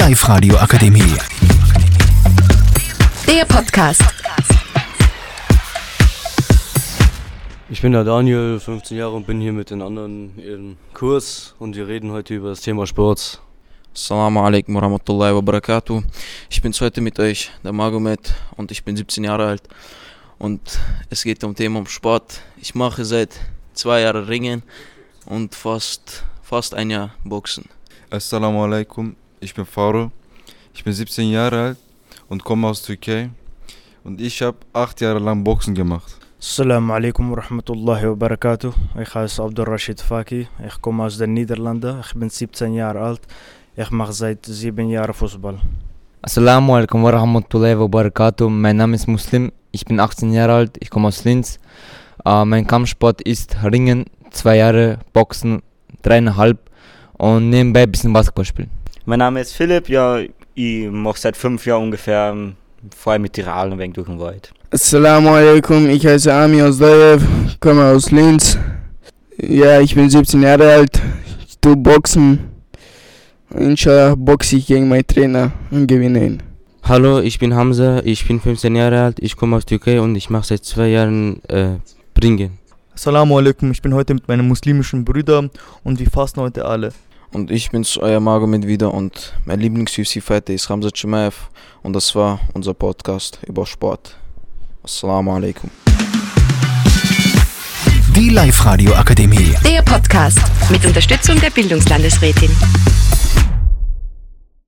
Live-Radio Akademie. Der Podcast. Ich bin der Daniel, 15 Jahre und bin hier mit den anderen im Kurs und wir reden heute über das Thema Sport. Assalamu alaikum warahmatullahi wabarakatuh. Ich bin's heute mit euch, der Magomed, und ich bin 17 Jahre alt. Und es geht um Thema Sport. Ich mache seit zwei Jahren Ringen und fast, fast ein Jahr Boxen. Assalamu alaikum, ich bin Faro, ich bin 17 Jahre alt und komme aus Türkei und ich habe acht Jahre lang Boxen gemacht. Assalamu alaikum wa rahmatullahi wa barakatuh. Ich heiße Abdul Rashid Faki. Ich komme aus den Niederlanden. Ich bin 17 Jahre alt. Ich mache seit sieben Jahren Fußball. Assalamu alaikum wa rahmatullahi wa barakatuh. Mein Name ist Muslim. Ich bin 18 Jahre alt. Ich komme aus Linz. Äh, mein Kampfsport ist Ringen, zwei Jahre Boxen, dreieinhalb und nebenbei ein bisschen Basketball spielen. Mein Name ist Philipp, ja, ich mache seit fünf Jahren ungefähr, vor allem mit Tirol und wegen durch den Wald. Assalamu alaikum, ich heiße Ami Osdayev, komme aus Linz. Ja, ich bin 17 Jahre alt, ich tue Boxen. Inshallah boxe ich gegen meinen Trainer und gewinne ihn. Hallo, ich bin Hamza, ich bin 15 Jahre alt, ich komme aus Türkei und ich mache seit zwei Jahren äh, Bringen. Assalamu alaikum, ich bin heute mit meinen muslimischen Brüdern und wir fasten heute alle. Und ich bin's, euer Magomed wieder und mein Lieblings-UFC-Fighter ist Ramzat Chimaev und das war unser Podcast über Sport. Assalamu alaikum. Die Live-Radio Akademie. Der Podcast mit Unterstützung der Bildungslandesrätin.